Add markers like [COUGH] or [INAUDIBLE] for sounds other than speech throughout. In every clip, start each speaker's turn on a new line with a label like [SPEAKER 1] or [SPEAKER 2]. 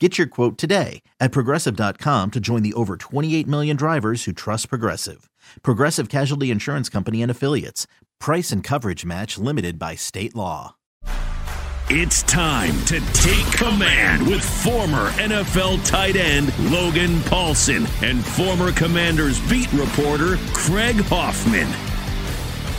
[SPEAKER 1] Get your quote today at progressive.com to join the over 28 million drivers who trust Progressive. Progressive Casualty Insurance Company and Affiliates. Price and coverage match limited by state law.
[SPEAKER 2] It's time to take command with former NFL tight end Logan Paulsen and former Commanders beat reporter Craig Hoffman.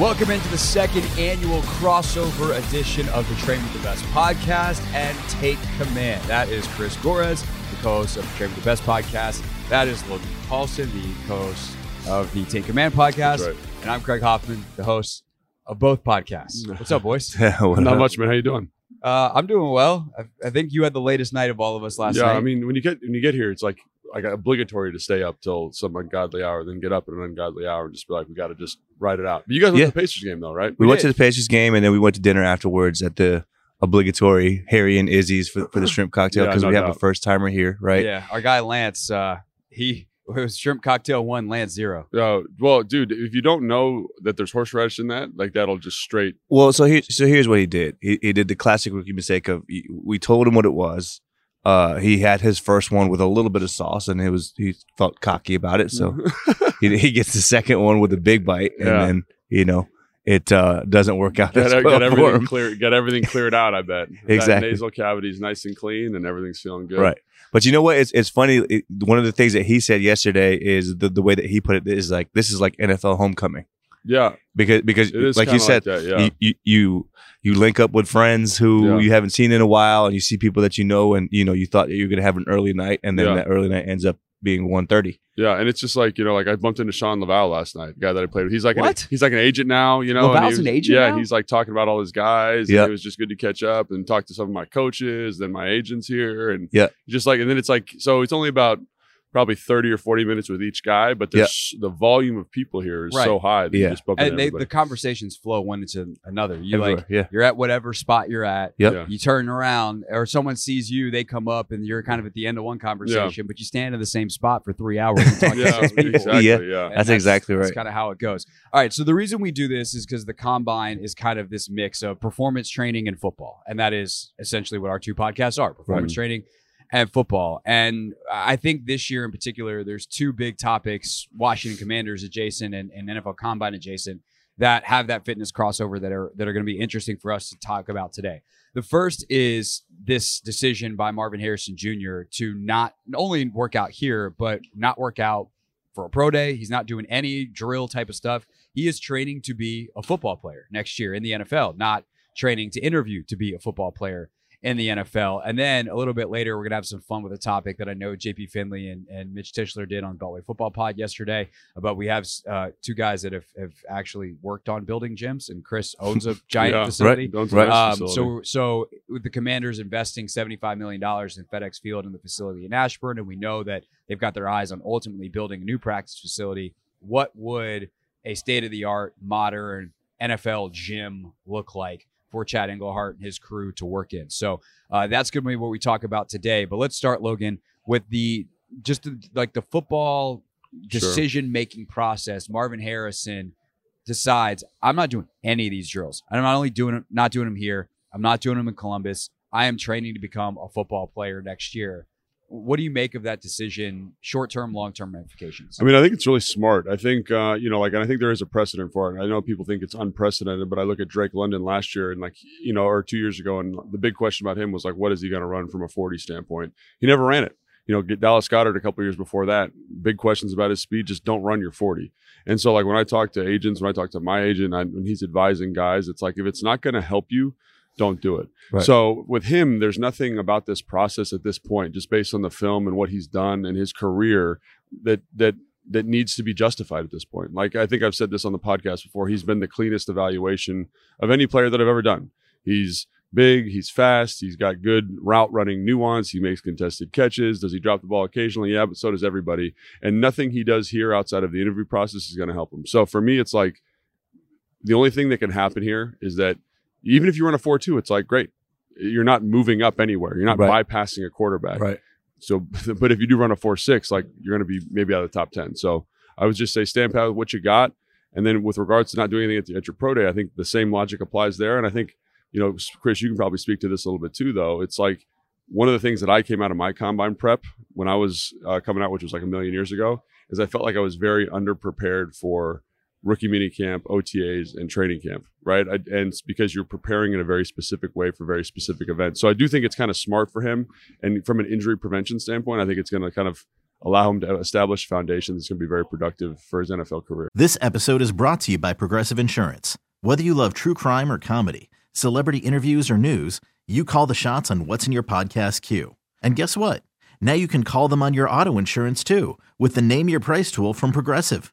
[SPEAKER 3] Welcome into the second annual crossover edition of the Train with the Best podcast and Take Command. That is Chris Gorres, the co-host of the Train with the Best podcast. That is Logan Paulsen, the co-host of the Take Command podcast.
[SPEAKER 4] right.
[SPEAKER 3] And I'm Craig Hoffman, the host of both podcasts. [LAUGHS] What's up, boys? [LAUGHS]
[SPEAKER 4] Not much, man. How you doing?
[SPEAKER 3] Uh, I'm doing well. I, I think you had the latest night of all of us last
[SPEAKER 4] yeah,
[SPEAKER 3] night.
[SPEAKER 4] Yeah, I mean, when you get when you get here, it's like like obligatory to stay up till some ungodly hour, then get up at an ungodly hour and just be like, we got to just ride it out. But you guys went
[SPEAKER 5] Yeah.
[SPEAKER 4] to the Pacers game though, right?
[SPEAKER 5] We, went to the Pacers game and then we went to dinner afterwards at the obligatory Harry and Izzy's for, for the [LAUGHS] shrimp cocktail
[SPEAKER 4] Yeah,
[SPEAKER 5] because
[SPEAKER 4] no
[SPEAKER 5] we have
[SPEAKER 4] doubt.
[SPEAKER 5] a first timer here, right?
[SPEAKER 3] Yeah, our guy Lance, uh, he [LAUGHS] it was shrimp cocktail one, Lance zero.
[SPEAKER 4] Uh, well, dude, if you don't know that there's horseradish in that, like that'll just straight.
[SPEAKER 5] Well, so here, so here's what he did. He, he did the classic rookie mistake of we told him what it was. Uh, he had his first one with a little bit of sauce, and it was he felt cocky about it. So [LAUGHS] he, he gets the second one with a big bite, and
[SPEAKER 4] Yeah.
[SPEAKER 5] then you know it uh, doesn't work out
[SPEAKER 4] Get,
[SPEAKER 5] as
[SPEAKER 4] get
[SPEAKER 5] well for
[SPEAKER 4] everything clear. Get everything cleared out. I bet [LAUGHS]
[SPEAKER 5] Exactly.
[SPEAKER 4] That nasal cavity is nice and clean, and everything's feeling good.
[SPEAKER 5] Right. But you know what? It's it's funny. It, one of the things that he said yesterday is the, the way that he put it is like this is like NFL homecoming
[SPEAKER 4] Yeah.
[SPEAKER 5] because because like you said
[SPEAKER 4] that, yeah.
[SPEAKER 5] you, you you link up with friends who
[SPEAKER 4] Yeah.
[SPEAKER 5] you haven't seen in a while and you see people that you know and you know you thought that you were gonna have an early night and then
[SPEAKER 4] Yeah.
[SPEAKER 5] that early night ends up being 1.30
[SPEAKER 4] Yeah, and it's just like you know, like I bumped into Shawn Lauvao last night, the guy that I played with. He's like,
[SPEAKER 3] What?
[SPEAKER 4] An, he's like an agent now, you know.
[SPEAKER 3] Lauvao's
[SPEAKER 4] was-
[SPEAKER 3] an agent
[SPEAKER 4] Yeah,
[SPEAKER 3] now?
[SPEAKER 4] he's like talking about all his guys.
[SPEAKER 5] Yeah.
[SPEAKER 4] it was just good to catch up and talk to some of my coaches, then my agents here, and
[SPEAKER 5] Yeah.
[SPEAKER 4] just like, and then it's like, so it's only about probably thirty or forty minutes with each guy, but there's the volume of people here is
[SPEAKER 3] Right.
[SPEAKER 4] so high that you
[SPEAKER 5] Yeah.
[SPEAKER 4] just bump
[SPEAKER 3] And they, the conversations flow one into another. You
[SPEAKER 5] Everywhere,
[SPEAKER 3] like
[SPEAKER 5] yeah
[SPEAKER 3] you're at whatever spot you're at.
[SPEAKER 5] Yep.
[SPEAKER 4] Yeah.
[SPEAKER 3] You turn around, or someone sees you, they come up, and you're kind of at the end of one conversation, but you stand in the same spot for three hours and talk to [LAUGHS]
[SPEAKER 4] yeah, exactly.
[SPEAKER 5] Yeah.
[SPEAKER 4] Yeah,
[SPEAKER 3] And
[SPEAKER 5] That's exactly right.
[SPEAKER 3] That's kind of how it goes. All right. So the reason we do this is because the combine is kind of this mix of performance training and football, and that is essentially what our two podcasts are: performance training and football. And I think this year in particular, there's two big topics: Washington Commanders adjacent and, and NFL Combine adjacent that have that fitness crossover that are that are going to be interesting for us to talk about today. The first is this decision by Marvin Harrison Jr. to not only work out here, but not work out for a pro day. He's not doing any drill type of stuff. He is training to be a football player next year in the NFL, not training to interview to be a football player in the NFL. And then a little bit later, we're going to have some fun with a topic that I know JP Finley and, and Mitch Tischler did on Beltway Football Pod yesterday. But we have uh, two guys that have, have actually worked on building gyms, and Chris owns a [LAUGHS] giant
[SPEAKER 4] Yeah.
[SPEAKER 3] facility.
[SPEAKER 5] Right.
[SPEAKER 3] Um,
[SPEAKER 4] facility.
[SPEAKER 3] so, so with the Commanders investing seventy-five million dollars in FedEx Field and the facility in Ashburn, and we know that they've got their eyes on ultimately building a new practice facility. What would a state-of-the-art, modern NFL gym look like for Chad Englehart and his crew to work in? So uh, that's going to be what we talk about today. But let's start, Logan, with the just the, like the football decision-making process. Marvin Harrison decides I'm not doing any of these drills. I'm not only doing not doing them here. I'm not doing them in Columbus. I am training to become a football player next year. What do you make of that decision? Short term, long term ramifications.
[SPEAKER 4] I mean, I think it's really smart. I think, uh, you know, like, and I think there is a precedent for it. I know people think it's unprecedented, but I look at Drake London last year and, like, you know, or two years ago, and the big question about him was, like, what is he going to run from a 40 standpoint? He never ran it. you know, get Dallas Goedert a couple years before that, big questions about his speed. Just don't run your 40. And so, like when I talk to agents, when I talk to my agent, I, when he's advising guys, it's like if it's not going to help you, don't do it.
[SPEAKER 5] Right.
[SPEAKER 4] So with him, there's nothing about this process at this point, just based on the film and what he's done and his career, that that that needs to be justified at this point. Like I think I've said this on the podcast before, he's been the cleanest evaluation of any player that I've ever done. He's big, he's fast, he's got good route running nuance, he makes contested catches. Does he drop the ball occasionally? Yeah, but so does everybody. And nothing he does here outside of the interview process is going to help him. So for me, it's like the only thing that can happen here is that even if you run a 4 2, it's like, great. You're not moving up anywhere. You're not
[SPEAKER 5] Right.
[SPEAKER 4] bypassing a quarterback.
[SPEAKER 5] Right.
[SPEAKER 4] So, [LAUGHS] but if you do run a 4 6, like you're going to be maybe out of the top 10. So I would just say stand pat with what you got. And then with regards to not doing anything at, the, at your pro day, I think the same logic applies there. And I think, you know, Chris, you can probably speak to this a little bit too, though. It's like one of the things that I came out of my combine prep when I was uh, coming out, which was like a million years ago, is I felt like I was very underprepared for rookie mini camp, OTAs, and training camp, right? I, and it's because you're preparing in a very specific way for very specific events. So I do think it's kind of smart for him. And from an injury prevention standpoint, I think it's going to kind of allow him to establish a foundation that's going to be very productive for his NFL career.
[SPEAKER 1] This episode is brought to you by Progressive Insurance. Whether you love true crime or comedy, celebrity interviews or news, you call the shots on what's in your podcast queue. And guess what? Now you can call them on your auto insurance too with the Name Your Price tool from Progressive.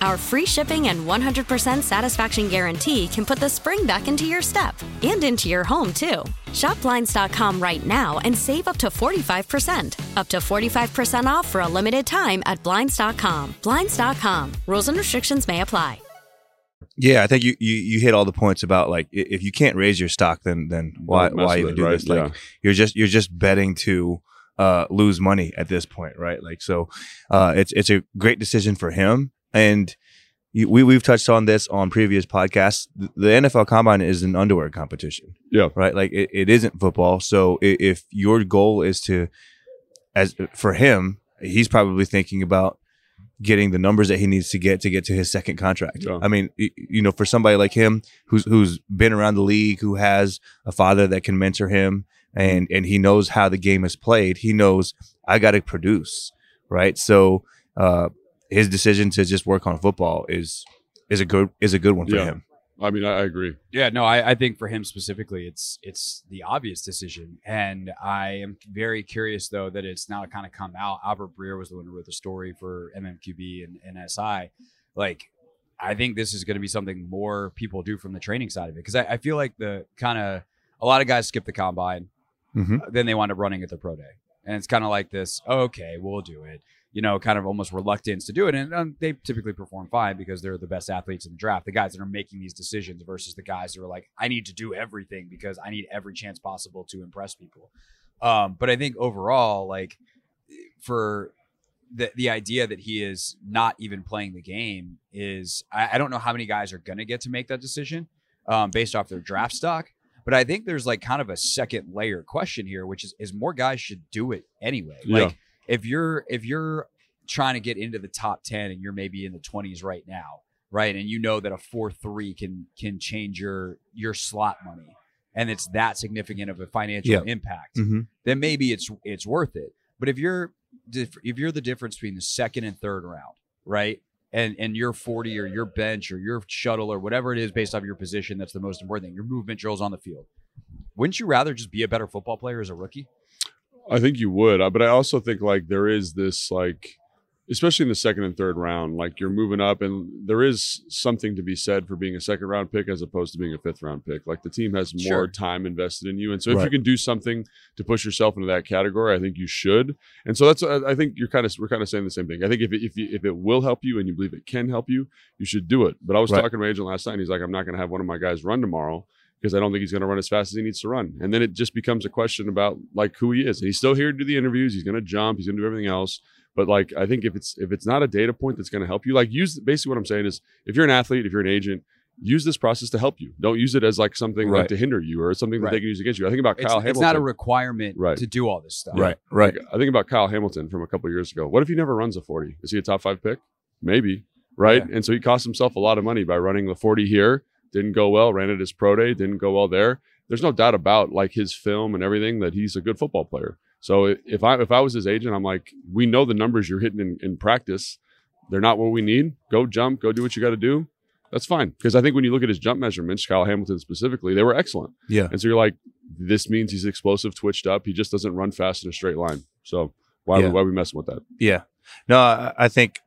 [SPEAKER 6] Our free shipping and 100% satisfaction guarantee can put the spring back into your step and into your home, too. Shop Blinds.com right now and save up to 45%. Up to 45% off for a limited time at Blinds.com. Blinds.com. Rules and restrictions may apply.
[SPEAKER 5] Yeah, I think you, you you hit all the points about like if you can't raise your stock, then then why why even
[SPEAKER 4] it,
[SPEAKER 5] do
[SPEAKER 4] right?
[SPEAKER 5] this? Like
[SPEAKER 4] Yeah.
[SPEAKER 5] you're just you're just betting to uh, lose money at this point, right? Like so, uh, it's it's a great decision for him, and you, we we've touched on this on previous podcasts. The NFL Combine is an underwear competition,
[SPEAKER 4] Yeah.
[SPEAKER 5] right? Like it, it isn't football. So if your goal is to, as for him, he's probably thinking about getting the numbers that he needs to get to get to his second contract.
[SPEAKER 4] Yeah.
[SPEAKER 5] I mean, you know, for somebody like him who's who's been around the league, who has a father that can mentor him and and he knows how the game is played, he knows I got to produce, right? So, uh his decision to just work on football is is a good is a good one for
[SPEAKER 4] Yeah.
[SPEAKER 5] him.
[SPEAKER 4] I mean, I, I agree.
[SPEAKER 3] Yeah, no, I, I think for him specifically, it's it's the obvious decision, and I am very curious though that it's now kind of come out. Albert Breer was the one who wrote the story for MMQB and NSI. Like, I think this is going to be something more people do from the training side of it because I, I feel like the kind of a lot of guys skip the combine.
[SPEAKER 5] Mhm.
[SPEAKER 3] then they wind up running at the pro day, and it's kind of like this. Okay, we'll do it. You know, kind of almost reluctance to do it, and um, they typically perform fine because they're the best athletes in the draft. The guys that are making these decisions versus the guys who are like, I need to do everything because I need every chance possible to impress people. Um, but I think overall, like for the the idea that he is not even playing the game is I, I don't know how many guys are going to get to make that decision um, based off their draft stock. But I think there's like kind of a second layer question here, which is is more guys should do it anyway.
[SPEAKER 4] Yeah.
[SPEAKER 3] Like if you're if you're trying to get into the top ten and you're maybe in the 20s right now, right, and you know that a four three can can change your your slot money, and it's that significant of a financial impact
[SPEAKER 5] Mhm.
[SPEAKER 3] then maybe it's it's worth it. But if you're if you're the difference between the second and third round, right? And and your 40 or your bench or your shuttle or whatever it is based off your position, that's the most important thing. Your movement drills on the field. Wouldn't you rather just be a better football player as a rookie?
[SPEAKER 4] I think you would, uh, but I also think like there is this like, especially in the second and third round, like you're moving up, and there is something to be said for being a second round pick as opposed to being a fifth round pick. Like the team has more
[SPEAKER 3] Sure.
[SPEAKER 4] time invested in you, and so if you can do something to push yourself into that category, I think you should. And so that's I I think you're kind of we're kind of saying the same thing. I think if it, if you, if it will help you and you believe it can help you, you should do it. But I was
[SPEAKER 5] Right.
[SPEAKER 4] talking to my agent last night, and he's like, I'm not going to have one of my guys run tomorrow because I don't think he's going to run as fast as he needs to run. And then it just becomes a question about like who he is. And he's still here to do the interviews. He's going to jump. He's going to do everything else. But like I think if it's if it's not a data point that's going to help you, like use basically what I'm saying is if you're an athlete, if you're an agent, use this process to help you. Don't use it as like something like to hinder you or something that
[SPEAKER 3] Right.
[SPEAKER 4] they can use against you. I think about Kyle
[SPEAKER 3] it's
[SPEAKER 4] Hamilton.
[SPEAKER 3] not a requirement
[SPEAKER 4] Right.
[SPEAKER 3] to do all this stuff.
[SPEAKER 5] Right. Right.
[SPEAKER 4] Like, I think about Kyle Hamilton from a couple years ago. What if he never runs a 40? Is he a top five pick? Maybe. Right.
[SPEAKER 3] Yeah.
[SPEAKER 4] And so he cost himself a lot of money by running the 40 here. Didn't go well. Ran it his pro day. Didn't go well there. There's no doubt about like his film and everything that he's a good football player. So if I if I was his agent, I'm like, we know the numbers you're hitting in, in practice. They're not what we need. Go jump. Go do what you got to do. That's fine. Because I think when you look at his jump measurements, Kyle Hamilton specifically, they were excellent.
[SPEAKER 5] Yeah.
[SPEAKER 4] And so you're like, this means he's explosive, twitched up. He just doesn't run fast in a straight line. So why
[SPEAKER 5] Yeah.
[SPEAKER 4] why are we messing with that?
[SPEAKER 5] Yeah. No, I, I think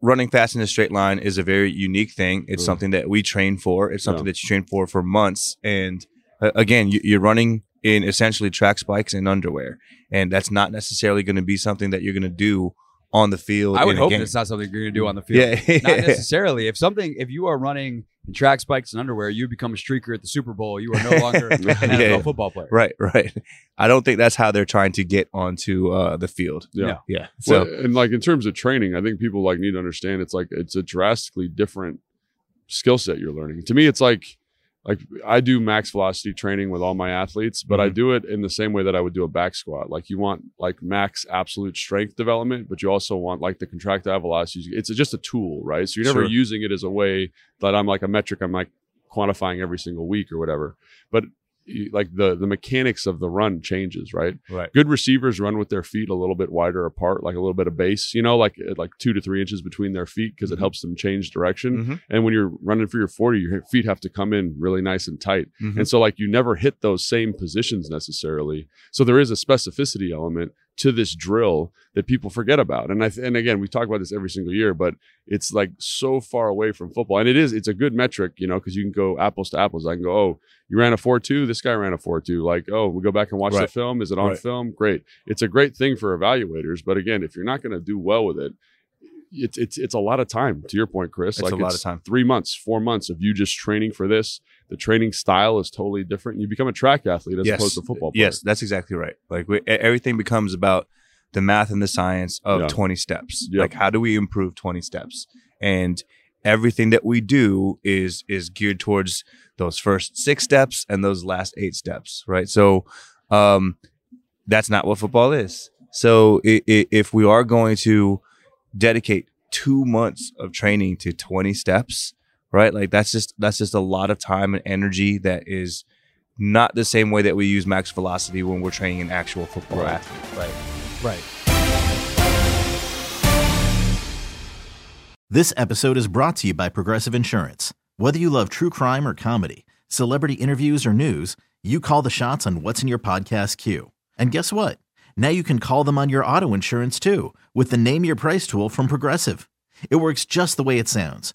[SPEAKER 5] running fast in a straight line is a very unique thing. It's
[SPEAKER 4] Mm.
[SPEAKER 5] something that we train for. It's something
[SPEAKER 4] Yeah.
[SPEAKER 5] that you train for for months. And uh, again, you, you're running in essentially track spikes and underwear, and that's not necessarily going to be something that you're going to do on the field.
[SPEAKER 3] I would
[SPEAKER 5] in a
[SPEAKER 3] hope
[SPEAKER 5] game.
[SPEAKER 3] it's not something you're going to do on the field.
[SPEAKER 5] Yeah.
[SPEAKER 3] not [LAUGHS] necessarily. If something, if you are running track spikes and underwear, you become a streaker at the Super Bowl. You are no longer [LAUGHS] an NFL
[SPEAKER 5] Yeah.
[SPEAKER 3] football player.
[SPEAKER 5] Right, right. I don't think that's how they're trying to get onto uh, the field.
[SPEAKER 4] Yeah.
[SPEAKER 3] No.
[SPEAKER 5] Yeah. So
[SPEAKER 4] well, and like in terms of training, I think people like need to understand it's like it's a drastically different skill set you're learning. To me, it's like like I do max velocity training with all my athletes, but I
[SPEAKER 5] Mhm.
[SPEAKER 4] do it in the same way that I would do a back squat. Like you want like max absolute strength development, but you also want like the contractile velocity. It's just a tool, right? So you're never
[SPEAKER 5] Sure.
[SPEAKER 4] using it as a way that I'm like a metric I'm like quantifying every single week or whatever. But like the the mechanics of the run changes, right?
[SPEAKER 5] right.
[SPEAKER 4] good receivers run with their feet a little bit wider apart, like a little bit of base, you know, like like two to three inches between their feet because it helps them change direction.
[SPEAKER 5] Mhm.
[SPEAKER 4] And when you're running for your 40, your feet have to come in really nice and tight.
[SPEAKER 5] Mhm.
[SPEAKER 4] And so like you never hit those same positions necessarily. So there is a specificity element to this drill that people forget about. And I th- and again, we talk about this every single year, but it's like so far away from football. And it is it's a good metric, you know, because you can go apples to apples. I can go, "Oh, you ran a 4-2, this guy ran a 4-2." Like, "Oh, we go back and watch the film. Is it on
[SPEAKER 5] Right.
[SPEAKER 4] film?" Great. It's a great thing for evaluators, but again, if you're not going to do well with it, it's it's it's a lot of time. To your point, Chris,
[SPEAKER 5] It's a lot of time.
[SPEAKER 4] Three months, four months of you just training for this. The training style is totally different. You become a track athlete as opposed to football. Player.
[SPEAKER 5] Yes, that's exactly right. Like we, everything becomes about the math and the science of
[SPEAKER 4] Yeah.
[SPEAKER 5] 20 steps.
[SPEAKER 4] Yep.
[SPEAKER 5] Like how do we improve 20 steps? And everything that we do is is geared towards those first 6 steps and those last 8 steps, right? So um that's not what football is. So i- i- if we are going to dedicate 2 months of training to 20 steps, right? Like that's just that's just a lot of time and energy that is not the same way that we use max velocity when we're training an actual football
[SPEAKER 4] Right.
[SPEAKER 5] athlete. Right.
[SPEAKER 3] Right.
[SPEAKER 1] This episode is brought to you by Progressive Insurance. Whether you love true crime or comedy, celebrity interviews or news, you call the shots on what's in your podcast queue. And guess what? Now you can call them on your auto insurance too with the Name Your Price tool from Progressive. It works just the way it sounds.